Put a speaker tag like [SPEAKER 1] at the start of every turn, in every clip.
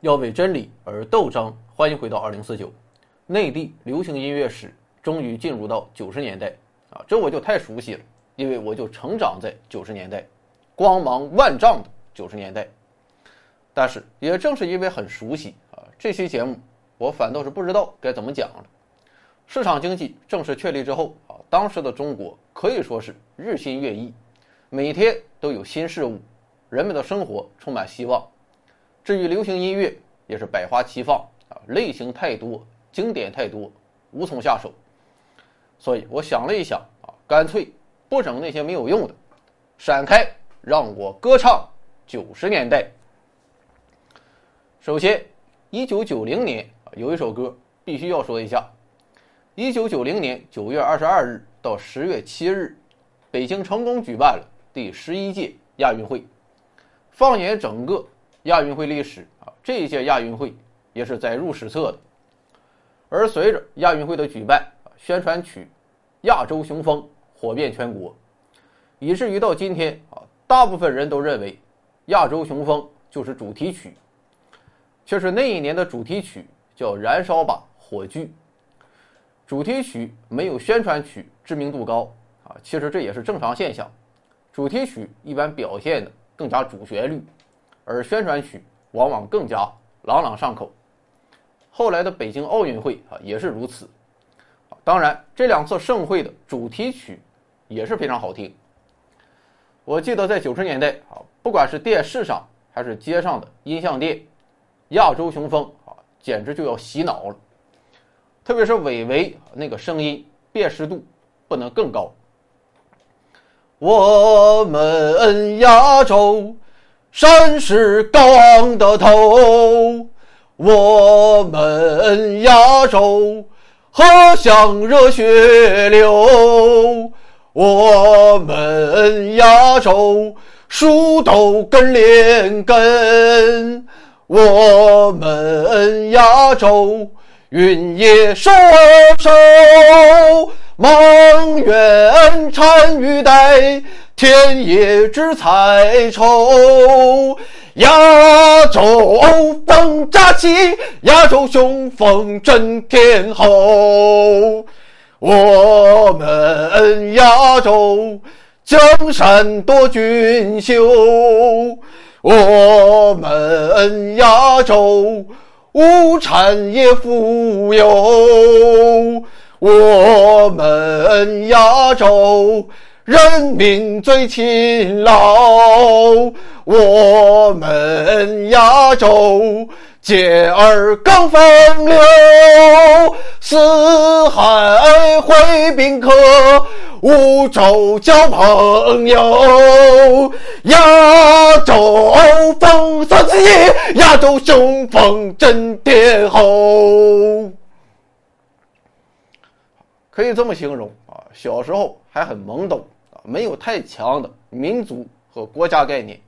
[SPEAKER 1] 要为真理而斗争。欢迎回到二零四九，内地流行音乐史终于进入到九十年代啊，这我就太熟悉了，因为我就成长在九十年代，光芒万丈的九十年代。但是也正是因为很熟悉啊，这期节目我反倒是不知道该怎么讲了。市场经济正式确立之后啊，当时的中国可以说是日新月异，每天都有新事物，人们的生活充满希望。至于流行音乐，也是百花齐放啊，类型太多，经典太多，无从下手。所以我想了一想啊，干脆不整那些没有用的，闪开，让我歌唱九十年代。首先，一九九零年啊，有一首歌必须要说一下。一九九零年九月二十二日到十月七日，北京成功举办了第十一届亚运会。放眼整个亚运会历史啊，这一届亚运会也是载入史册的。而随着亚运会的举办，宣传曲《亚洲雄风》火遍全国，以至于到今天啊，大部分人都认为《亚洲雄风》就是主题曲。却是那一年的主题曲叫《燃烧吧火炬》。主题曲没有宣传曲知名度高啊，其实这也是正常现象。主题曲一般表现的更加主旋律，而宣传曲往往更加朗朗上口。后来的北京奥运会啊也是如此。当然，这两次盛会的主题曲也是非常好听。我记得在九十年代啊，不管是电视上还是街上的音像店，《亚洲雄风》啊，简直就要洗脑了。特别是韦唯那个声音辨识度不能更高。我们亚洲山是高昂的头，我们亚洲河向热血流，我们亚洲树都根连根，我们亚洲。云野收收，梦远单于带，田野之彩绸。亚洲风乍起，亚洲雄风震天吼。我们亚洲江山多俊秀，我们亚洲。无产也富有，我们亚洲人民最勤劳，我们亚洲健儿更风流，四海会宾客。五洲交朋友，亚洲风三四一，亚洲雄风震天吼。可以这么形容啊，小时候还很懵懂，没有太强的民族和国家概念，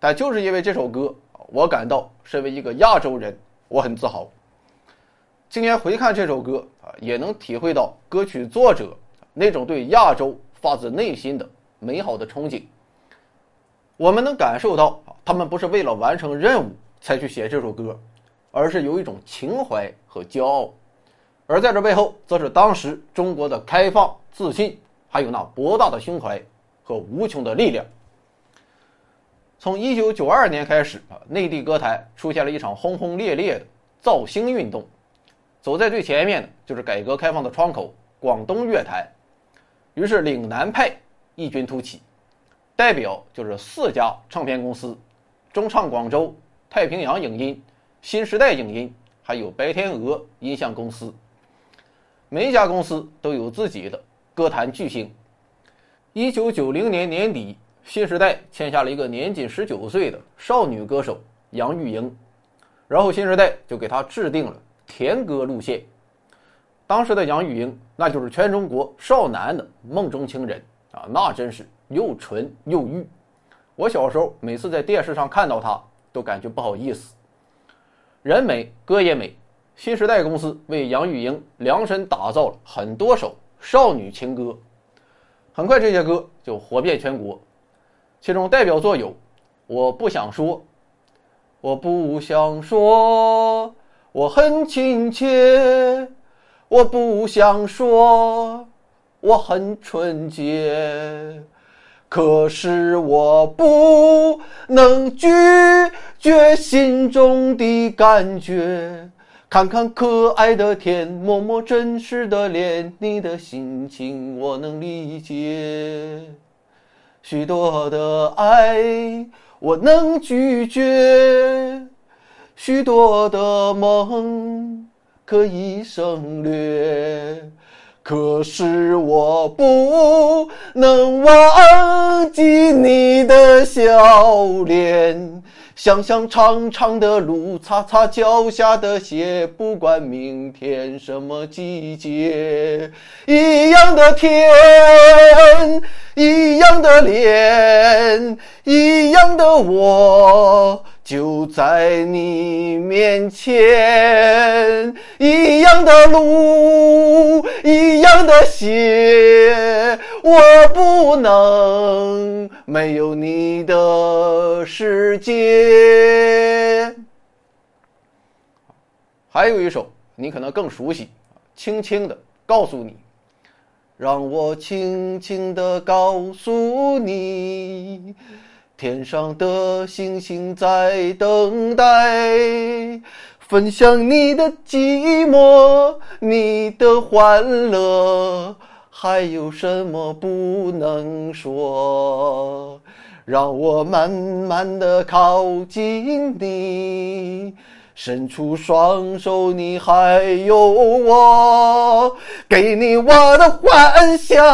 [SPEAKER 1] 但就是因为这首歌，我感到身为一个亚洲人，我很自豪。今天回看这首歌啊，也能体会到歌曲作者。那种对亚洲发自内心的美好的憧憬，我们能感受到啊，他们不是为了完成任务才去写这首歌，而是有一种情怀和骄傲，而在这背后，则是当时中国的开放、自信，还有那博大的胸怀和无穷的力量。从一九九二年开始啊，内地歌坛出现了一场轰轰烈烈的造星运动，走在最前面的就是改革开放的窗口——广东乐坛。于是岭南派异军突起，代表就是四家唱片公司：中唱广州、太平洋影音、新时代影音，还有白天鹅音像公司。每一家公司都有自己的歌坛巨星。一九九零年年底，新时代签下了一个年仅十九岁的少女歌手杨钰莹，然后新时代就给她制定了甜歌路线。当时的杨钰莹，那就是全中国少男的梦中情人啊，那真是又纯又玉。我小时候每次在电视上看到她，都感觉不好意思。人美歌也美，新时代公司为杨钰莹量身打造了很多首少女情歌，很快这些歌就火遍全国。其中代表作有《我不想说》《我不想说我很亲切，我不想说我很纯洁，可是我不能拒绝心中的感觉。看看可爱的天，摸摸真实的脸，你的心情我能理解。许多的爱我能拒绝，许多的梦可以省略，可是我不能忘记你的笑脸。想想长长的路，擦擦脚下的鞋，不管明天什么季节，一样的天，一样的脸，一样的我。就在你面前，一样的路，一样的鞋，我不能没有你的世界。还有一首你可能更熟悉，轻轻的告诉你，让我轻轻的告诉你。天上的星星在等待，分享你的寂寞，你的欢乐，还有什么不能说？让我慢慢的靠近你，伸出双手，你还有我，给你我的幻想，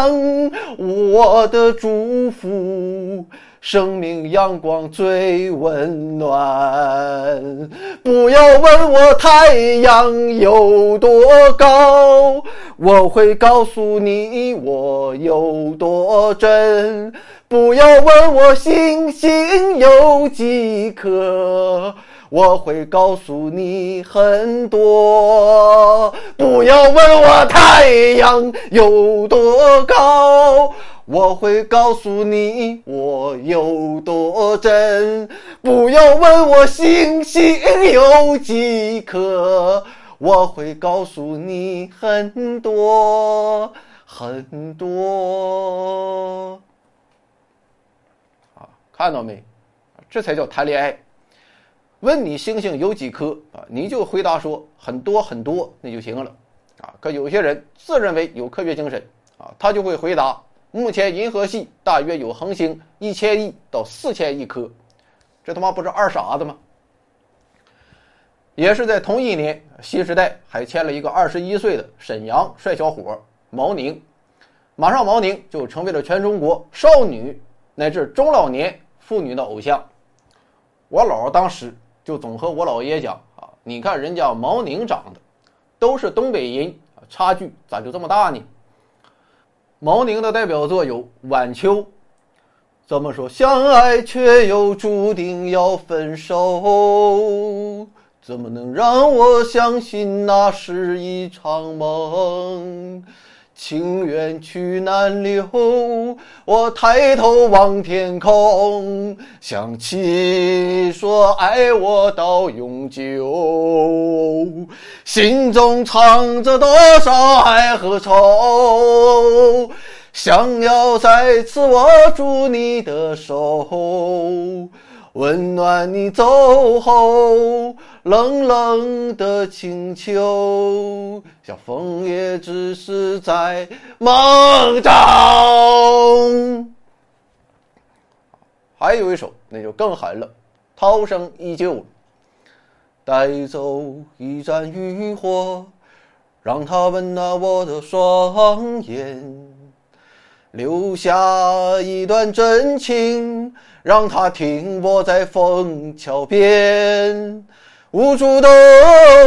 [SPEAKER 1] 我的祝福。生命阳光最温暖。不要问我太阳有多高，我会告诉你我有多真。不要问我星星有几颗，我会告诉你很多。不要问我太阳有多高。我会告诉你我有多真，不要问我星星有几颗，我会告诉你很多很多。啊，看到没？这才叫谈恋爱。问你星星有几颗啊，你就回答说很多很多，那就行了。啊，可有些人自认为有科学精神啊，他就会回答。目前银河系大约有恒星一千亿到四千亿颗，这他妈不是二傻子吗？也是在同一年，新时代还签了一个二十一岁的沈阳帅小伙毛宁，马上毛宁就成为了全中国少女乃至中老年妇女的偶像。我姥姥当时就总和我姥爷讲啊，你看人家毛宁长得都是东北人，差距咋就这么大呢？毛宁的代表作有《晚秋》，怎么说？相爱却又注定要分手，怎么能让我相信那是一场梦？情缘去难留，我抬头望天空，想起说爱我到永久，心中藏着多少爱和愁，想要再次握住你的手。温暖你走后，冷冷的清秋，像风也只是在梦中。还有一首，那就更狠了，涛声依旧。带走一盏渔火，让它温暖我的双眼，留下一段真情。让它停泊在枫桥边，无助的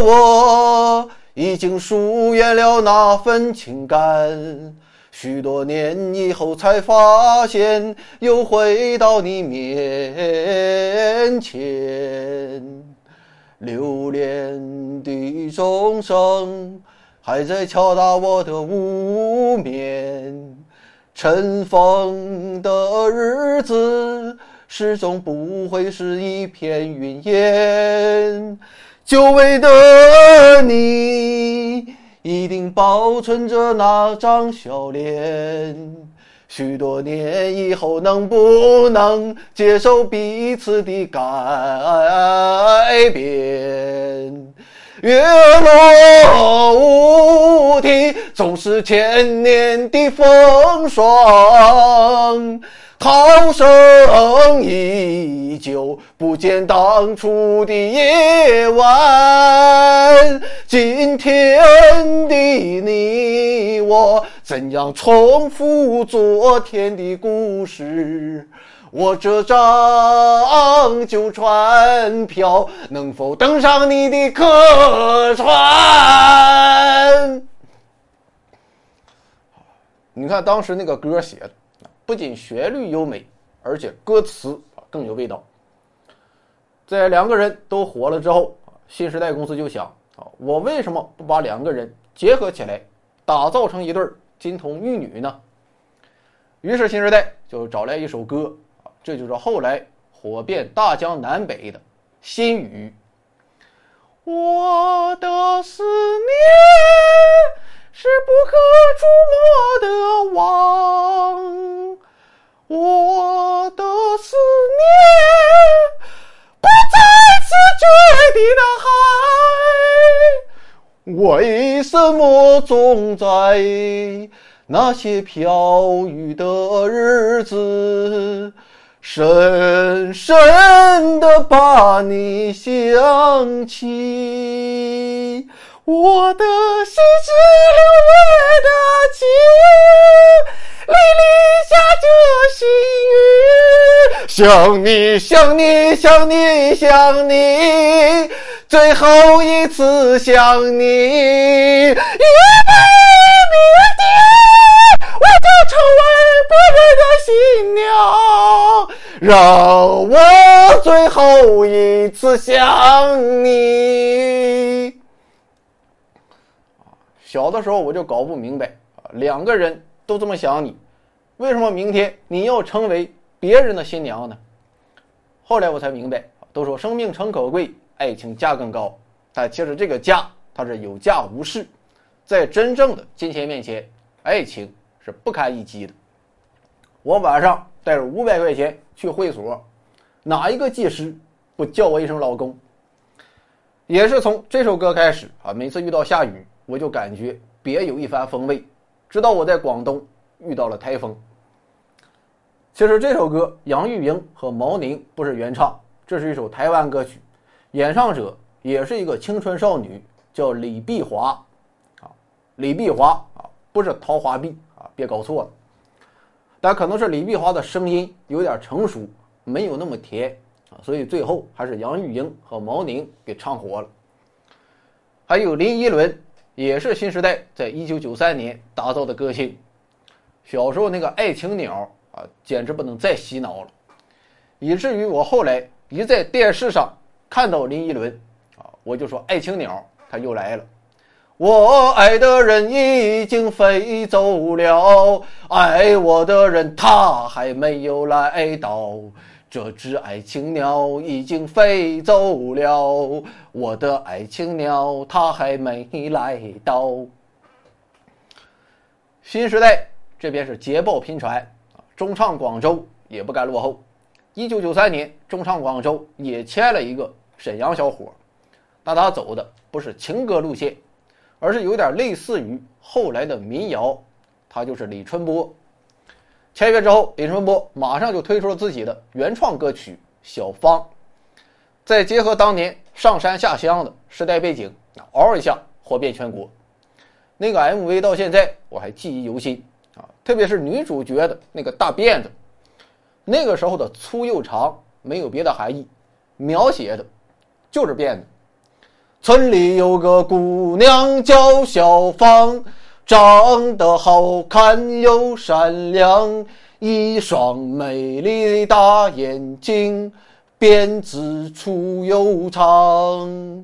[SPEAKER 1] 我已经疏远了那份情感。许多年以后才发现，又回到你面前。留恋的钟声还在敲打我的无眠，尘封的日子。始终不会是一片云烟。久违的你，一定保存着那张笑脸。许多年以后，能不能接受彼此的改变？月落乌啼，总是千年的风霜。涛声依旧，不见当初的夜晚。今天的你我，怎样重复昨天的故事？我这张旧船票，能否登上你的客船？你看当时那个歌写的，不仅旋律优美，而且歌词更有味道。在两个人都火了之后，新时代公司就想啊，我为什么不把两个人结合起来，打造成一对金童玉女呢？于是新时代就找来一首歌。这就是后来火遍大江南北的《心语》。我的思念是不可触摸的网，我的思念不在此绝地的海，为什么总在那些飘雨的日子？深深的把你想起，我的心是六月的晴，泪里下着细雨，想你想你想你想你，最后一次想你，因为明天我就成为别人的新娘。让我最后一次想你。小的时候我就搞不明白啊，两个人都这么想你，为什么明天你要成为别人的新娘呢？后来我才明白，都说生命诚可贵，爱情价更高，但其实这个价它是有价无市，在真正的金钱面前，爱情是不堪一击的。我晚上带着五百块钱。去会所，哪一个技师不叫我一声老公？也是从这首歌开始啊，每次遇到下雨，我就感觉别有一番风味。直到我在广东遇到了台风。其实这首歌杨钰莹和毛宁不是原唱，这是一首台湾歌曲，演唱者也是一个青春少女，叫李碧华，啊，李碧华啊，不是桃花碧啊，别搞错了。但可能是李碧华的声音有点成熟，没有那么甜啊，所以最后还是杨钰莹和毛宁给唱活了。还有林依轮，也是新时代在一九九三年打造的歌星。小时候那个《爱情鸟》啊，简直不能再洗脑了，以至于我后来一在电视上看到林依轮啊，我就说《爱情鸟》他又来了。我爱的人已经飞走了，爱我的人他还没有来到。这只爱情鸟已经飞走了，我的爱情鸟它还没来到。新时代这边是捷报频传啊，中唱广州也不甘落后。一九九三年，中唱广州也签了一个沈阳小伙，但他走的不是情歌路线。而是有点类似于后来的民谣，他就是李春波。签约之后，李春波马上就推出了自己的原创歌曲《小芳》，再结合当年上山下乡的时代背景，嗷一下火遍全国。那个 MV 到现在我还记忆犹新啊，特别是女主角的那个大辫子，那个时候的粗又长没有别的含义，描写的就是辫子。村里有个姑娘叫小芳，长得好看又善良，一双美丽的大眼睛，辫子粗又长。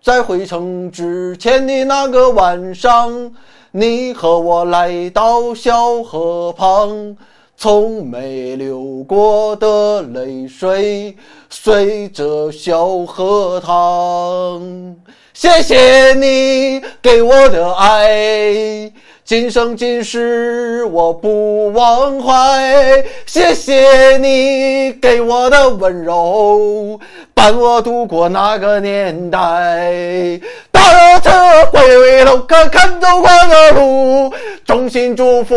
[SPEAKER 1] 在回城之前的那个晚上，你和我来到小河旁，从没流过的泪水，随着小河淌。谢谢你给我的爱，今生今世我不忘怀。谢谢你给我的温柔，伴我度过那个年代。大车回回头看看走过的路，衷心祝福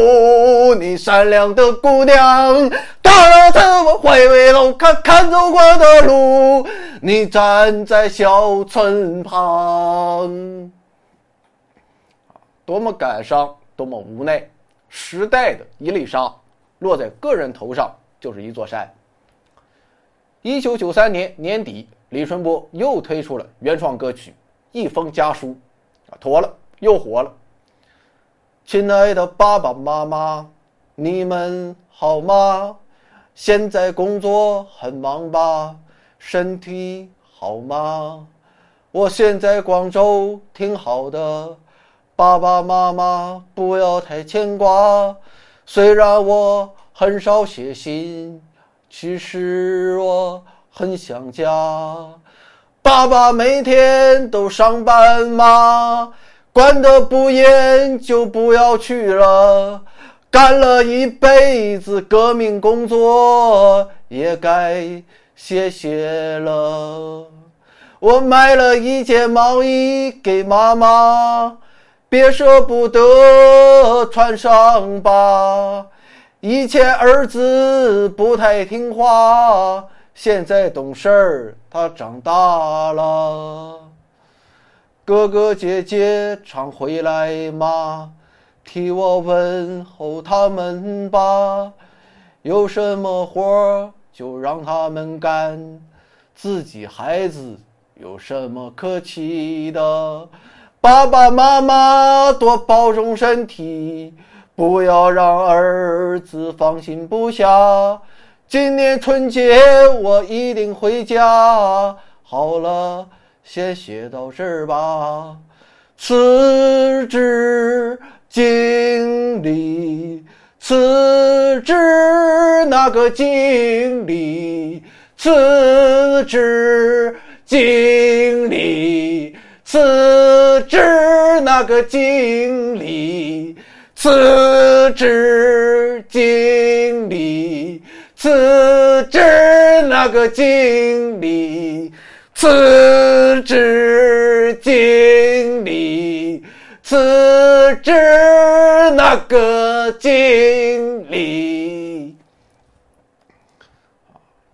[SPEAKER 1] 你善良的姑娘。大车回回头看看走过的路，你站在小村旁。多么感伤，多么无奈！时代的一粒沙，落在个人头上就是一座山。一九九三年年底，李春波又推出了原创歌曲。一封家书，啊，妥了，又火了。亲爱的爸爸妈妈，你们好吗？现在工作很忙吧？身体好吗？我现在广州挺好的，爸爸妈妈不要太牵挂。虽然我很少写信，其实我很想家。爸爸每天都上班吗？管得不严就不要去了。干了一辈子革命工作，也该歇歇了。我买了一件毛衣给妈妈，别舍不得穿上吧。以前儿子不太听话。现在懂事儿，他长大了。哥哥姐姐常回来吗？替我问候他们吧。有什么活儿就让他们干，自己孩子有什么可气的？爸爸妈妈多保重身体，不要让儿子放心不下。今年春节我一定回家。好了，先写到这儿吧。辞职经理，辞职那个经理，辞职经理，辞职那个经理，辞职经理。辞职那个经理，辞职经理，辞职那个经理。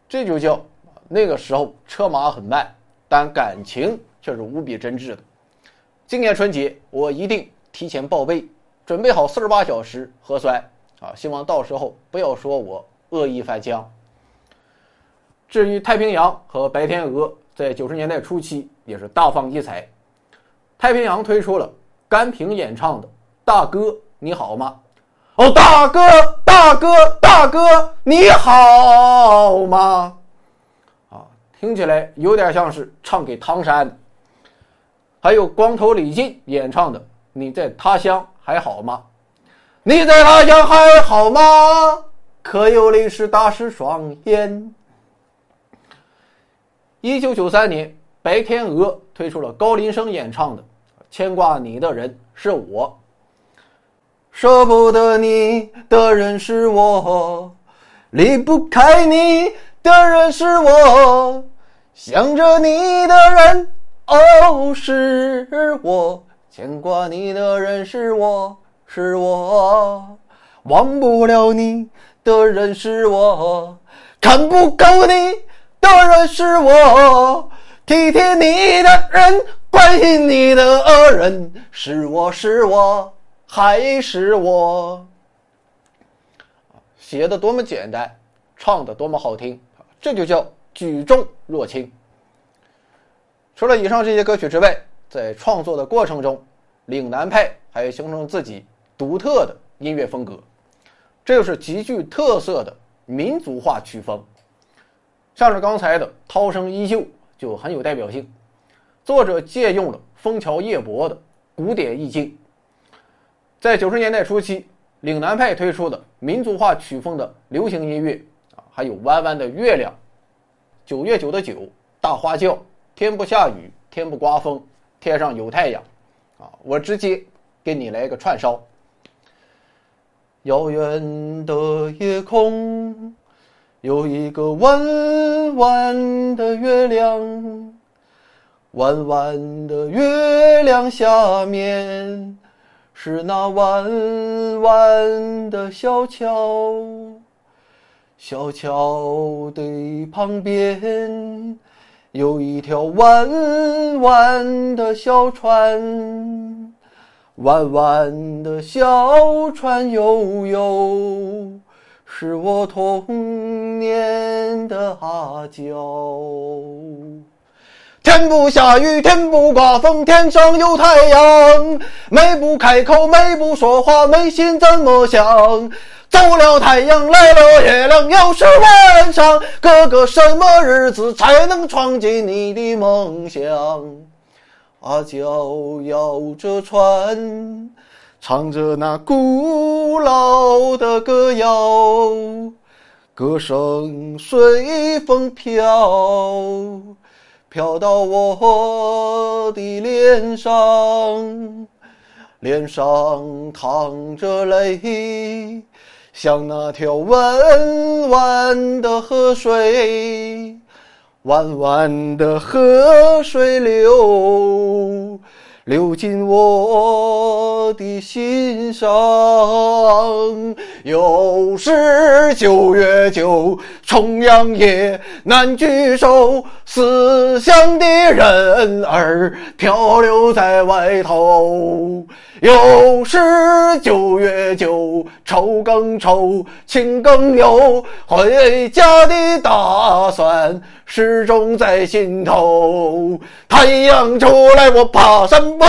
[SPEAKER 1] 这就叫那个时候车马很慢，但感情却是无比真挚的。今年春节我一定提前报备，准备好四十八小时核酸啊！希望到时候不要说我。恶意返乡。至于太平洋和白天鹅，在九十年代初期也是大放异彩。太平洋推出了甘萍演唱的《大哥你好吗》，哦，大哥大哥大哥你好吗？啊，听起来有点像是唱给唐山。还有光头李进演唱的《你在他乡还好吗》，你在他乡还好吗？可有历史大师双眼？一九九三年，白天鹅推出了高林生演唱的《牵挂你的人是我》，舍不得你的人是我，离不开你的人是我，想着你的人哦是我，牵挂你的人是我是我，忘不了你。的人是我，看不够你的人是我，体贴你的人，关心你的人是我是我还是我？写的多么简单，唱的多么好听，这就叫举重若轻。除了以上这些歌曲之外，在创作的过程中，岭南派还形成自己独特的音乐风格。这就是极具特色的民族化曲风，像是刚才的《涛声依旧》就很有代表性。作者借用了枫桥夜泊的古典意境。在九十年代初期，岭南派推出的民族化曲风的流行音乐啊，还有弯弯的月亮，九月九的九，大花轿，天不下雨，天不刮风，天上有太阳，啊，我直接给你来个串烧。遥远的夜空有一个弯弯的月亮，弯弯的月亮下面。是那弯弯的小桥，小桥的旁边有一条弯弯的小船，弯弯的小船悠悠，是我童年的阿娇。天不下雨，天不刮风，天上有太阳。眉不开口，眉不说话，眉心怎么想？走了太阳，来了月亮，又是晚上。哥哥，什么日子才能闯进你的梦乡？阿娇摇着船，唱着那古老的歌谣，歌声随风飘。飘到我的脸上，脸上淌着泪，像那条弯弯的河水，弯弯的河水流。流进我的心上，又是九月九，重阳夜，难聚首，思乡的人儿漂流在外头。又是九月九，愁更愁，情更忧，回家的打算始终在心头。太阳出来，我爬山坡，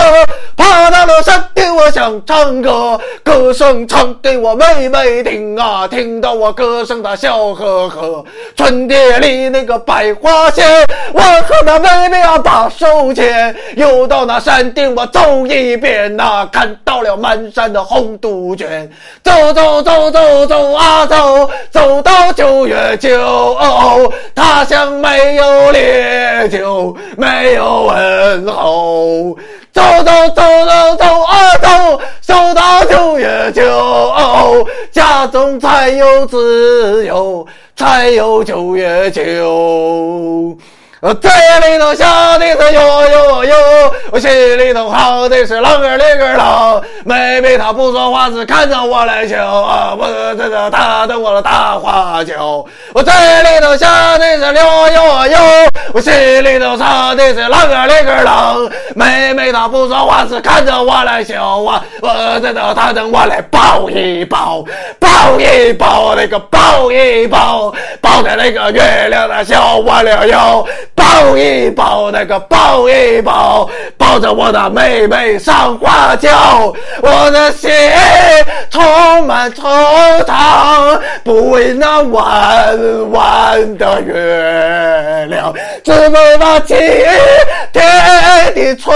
[SPEAKER 1] 爬到了山顶，我想唱歌，歌声唱给我妹妹听啊，听到我歌声她笑呵呵。春天里那个百花鲜，我和那妹妹啊把手牵，又到那山顶我走一遍呐，看。看到了满山的红杜鹃，走走走走走啊走，走到九月九，他乡没有烈酒，没有问候。走走走走走啊走，走到九月九，家中才有自由，才有九月九。我嘴里头笑的是哟哟哟，我心里头好的是啷个哩个啷。妹妹她不说话，只看着我来笑啊，我这这她等我的大花轿。我嘴里头笑的是哟哟哟，我心里头唱的是啷个哩个啷。妹妹她不说话，只看着我来笑啊，我这这她等我来抱一抱，抱一抱那个抱一抱，抱着那个月亮它笑弯了腰。抱一抱那个抱一抱，抱着我的妹妹上花轿，我的心充满惆怅，不为那弯弯的月亮，只为那今天的村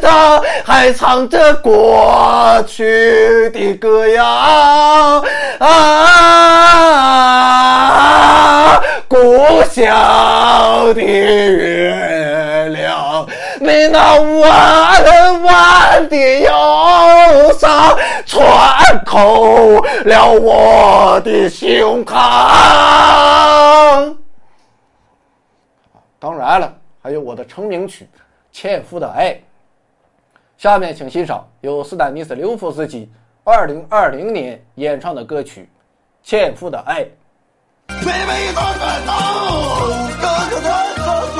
[SPEAKER 1] 庄，还唱着过去的歌谣啊，故乡。的月亮，你那弯弯的忧伤穿透了我的胸膛。当然了，还有我的成名曲《纤夫的爱》。下面请欣赏由斯坦尼斯刘夫斯基二零二零年演唱的歌曲《纤夫的爱》。妹妹多转头，哥哥转左手，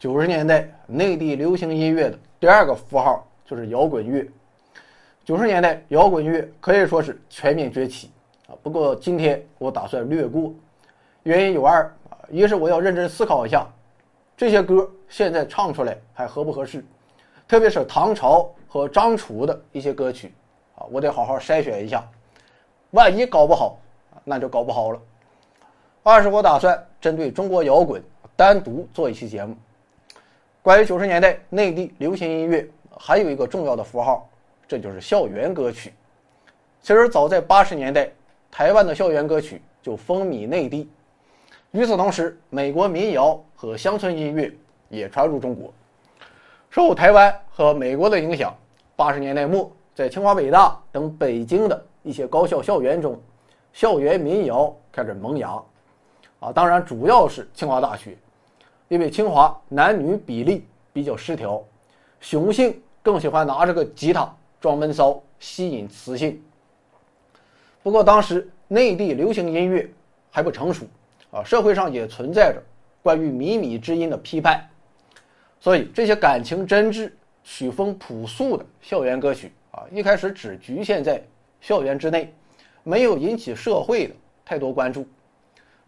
[SPEAKER 1] 九十年代内地流行音乐的第二个符号就是摇滚乐。九十年代摇滚乐可以说是全面崛起啊。不过今天我打算略过，原因有二啊：一是我要认真思考一下，这些歌现在唱出来还合不合适，特别是唐朝和张楚的一些歌曲啊，我得好好筛选一下，万一搞不好，那就搞不好了。二是我打算针对中国摇滚单独做一期节目。关于九十年代内地流行音乐，还有一个重要的符号。这就是校园歌曲。其实早在八十年代，台湾的校园歌曲就风靡内地。与此同时，美国民谣和乡村音乐也传入中国。受台湾和美国的影响，八十年代末，在清华、北大等北京的一些高校校园中，校园民谣开始萌芽。啊，当然主要是清华大学，因为清华男女比例比较失调，雄性更喜欢拿着个吉他。装闷骚，吸引雌性。不过当时内地流行音乐还不成熟，啊，社会上也存在着关于靡靡之音的批判，所以这些感情真挚、曲风朴素的校园歌曲啊，一开始只局限在校园之内，没有引起社会的太多关注。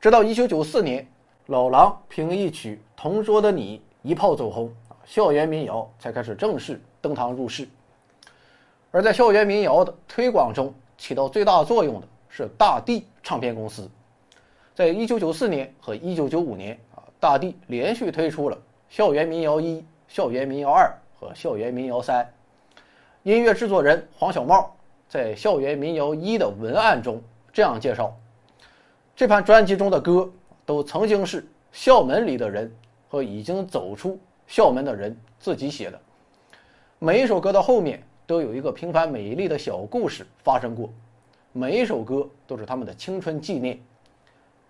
[SPEAKER 1] 直到1994年，老狼凭一曲《同桌的你》一炮走红，校园民谣才开始正式登堂入室。而在校园民谣的推广中起到最大作用的是大地唱片公司，在一九九四年和一九九五年啊，大地连续推出了《校园民谣一》《校园民谣二》和《校园民谣三》。音乐制作人黄小茂在《校园民谣一》的文案中这样介绍：这盘专辑中的歌都曾经是校门里的人和已经走出校门的人自己写的，每一首歌的后面。都有一个平凡美丽的小故事发生过，每一首歌都是他们的青春纪念。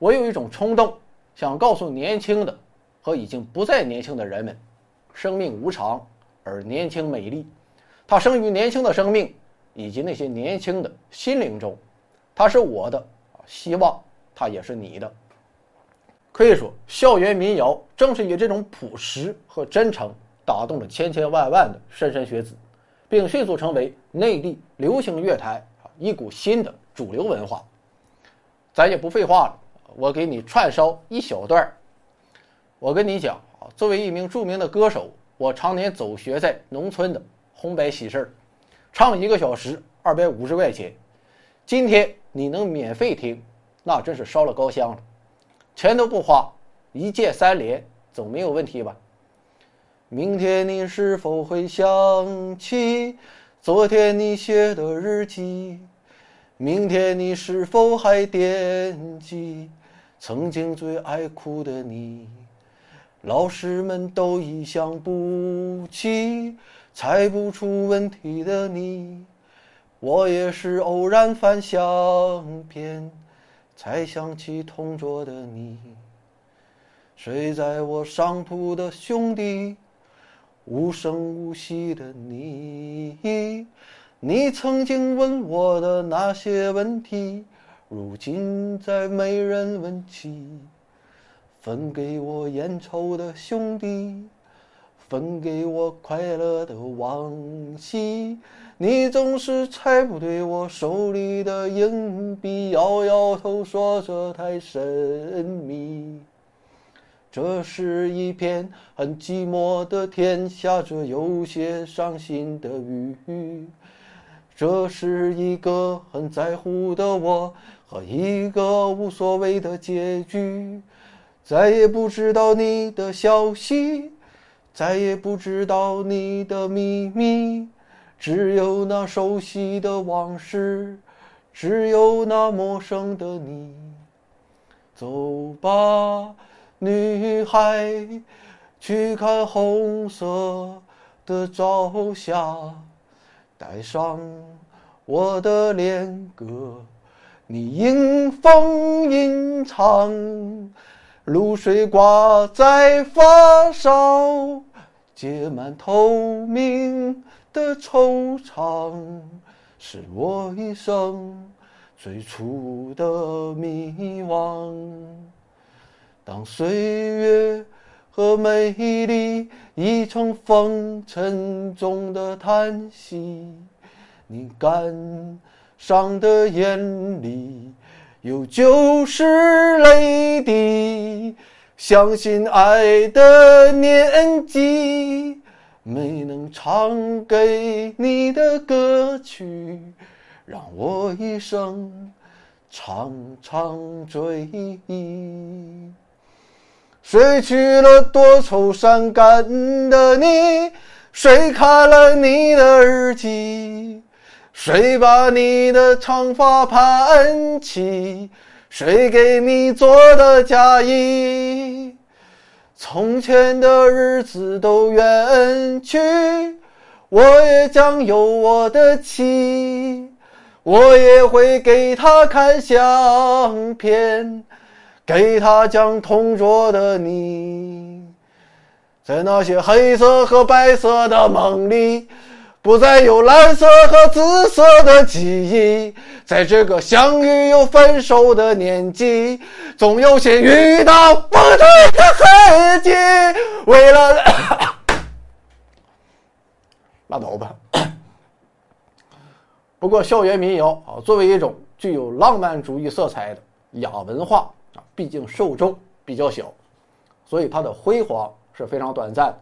[SPEAKER 1] 我有一种冲动，想告诉年轻的和已经不再年轻的人们：生命无常，而年轻美丽。它生于年轻的生命以及那些年轻的心灵中。它是我的，希望它也是你的。可以说，校园民谣正是以这种朴实和真诚打动了千千万万的莘莘学子。并迅速成为内地流行乐坛一股新的主流文化。咱也不废话了，我给你串烧一小段儿。我跟你讲啊，作为一名著名的歌手，我常年走学在农村的红白喜事儿，唱一个小时二百五十块钱。今天你能免费听，那真是烧了高香了，钱都不花，一键三连总没有问题吧？明天你是否会想起昨天你写的日记？明天你是否还惦记曾经最爱哭的你？老师们都已想不起猜不出问题的你，我也是偶然翻相片才想起同桌的你。睡在我上铺的兄弟。无声无息的你，你曾经问我的那些问题，如今再没人问起。分给我烟抽的兄弟，分给我快乐的往昔。你总是猜不对我手里的硬币，摇摇头说这太神秘。这是一片很寂寞的天，下着有些伤心的雨。这是一个很在乎的我和一个无所谓的结局。再也不知道你的消息，再也不知道你的秘密，只有那熟悉的往事，只有那陌生的你。走吧。女孩，去看红色的朝霞，带上我的恋歌，你迎风吟唱，露水挂在发梢，结满透明的惆怅，是我一生最初的迷惘。当岁月和美丽已成风尘中的叹息，你感伤的眼里有旧时泪滴。相信爱的年纪，没能唱给你的歌曲，让我一生常常追忆。谁娶了多愁善感的你？谁看了你的日记？谁把你的长发盘起？谁给你做的嫁衣？从前的日子都远去，我也将有我的妻，我也会给她看相片。给她讲同桌的你，在那些黑色和白色的梦里，不再有蓝色和紫色的记忆。在这个相遇又分手的年纪，总有些遇到不对自己。为了 拉倒吧。不过，校园民谣啊，作为一种具有浪漫主义色彩的亚文化。啊，毕竟受众比较小，所以它的辉煌是非常短暂。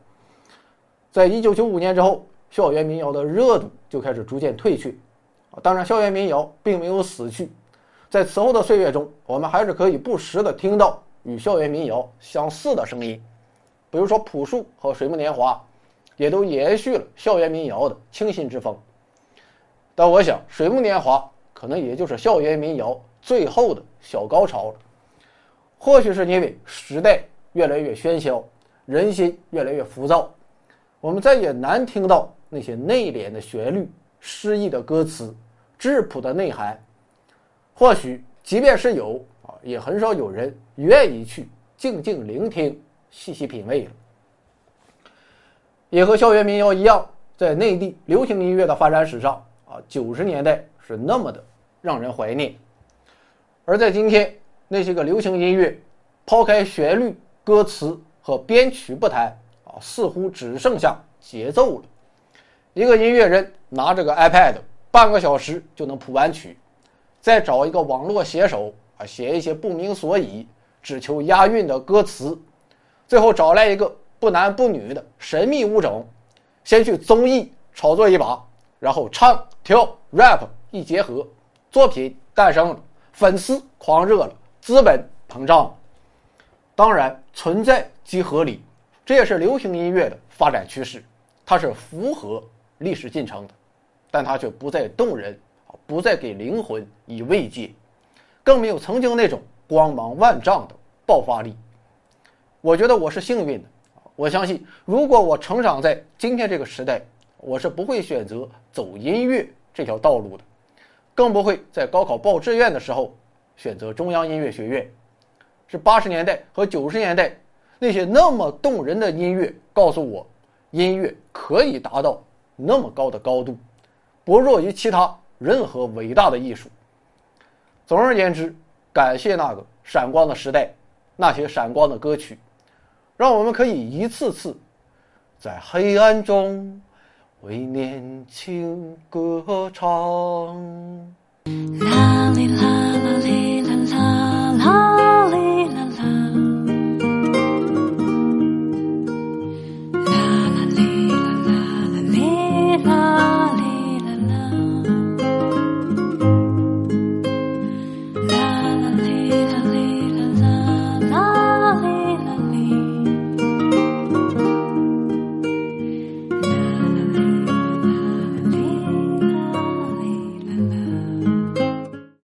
[SPEAKER 1] 在一九九五年之后，校园民谣的热度就开始逐渐退去。啊，当然，校园民谣并没有死去，在此后的岁月中，我们还是可以不时的听到与校园民谣相似的声音，比如说朴树和水木年华，也都延续了校园民谣的清新之风。但我想，水木年华可能也就是校园民谣最后的小高潮了。或许是因为时代越来越喧嚣，人心越来越浮躁，我们再也难听到那些内敛的旋律、诗意的歌词、质朴的内涵。或许即便是有，也很少有人愿意去静静聆听、细细品味了。也和校园民谣一样，在内地流行音乐的发展史上啊，九十年代是那么的让人怀念，而在今天。那些个流行音乐，抛开旋律、歌词和编曲不谈啊，似乎只剩下节奏了。一个音乐人拿着个 iPad，半个小时就能谱完曲，再找一个网络写手啊，写一些不明所以、只求押韵的歌词，最后找来一个不男不女的神秘物种，先去综艺炒作一把，然后唱跳 rap 一结合，作品诞生了，粉丝狂热了。资本膨胀了，当然存在即合理，这也是流行音乐的发展趋势，它是符合历史进程的，但它却不再动人，不再给灵魂以慰藉，更没有曾经那种光芒万丈的爆发力。我觉得我是幸运的，我相信如果我成长在今天这个时代，我是不会选择走音乐这条道路的，更不会在高考报志愿的时候。选择中央音乐学院，是八十年代和九十年代那些那么动人的音乐告诉我，音乐可以达到那么高的高度，不弱于其他任何伟大的艺术。总而言之，感谢那个闪光的时代，那些闪光的歌曲，让我们可以一次次在黑暗中为年轻歌唱。啦哩啦。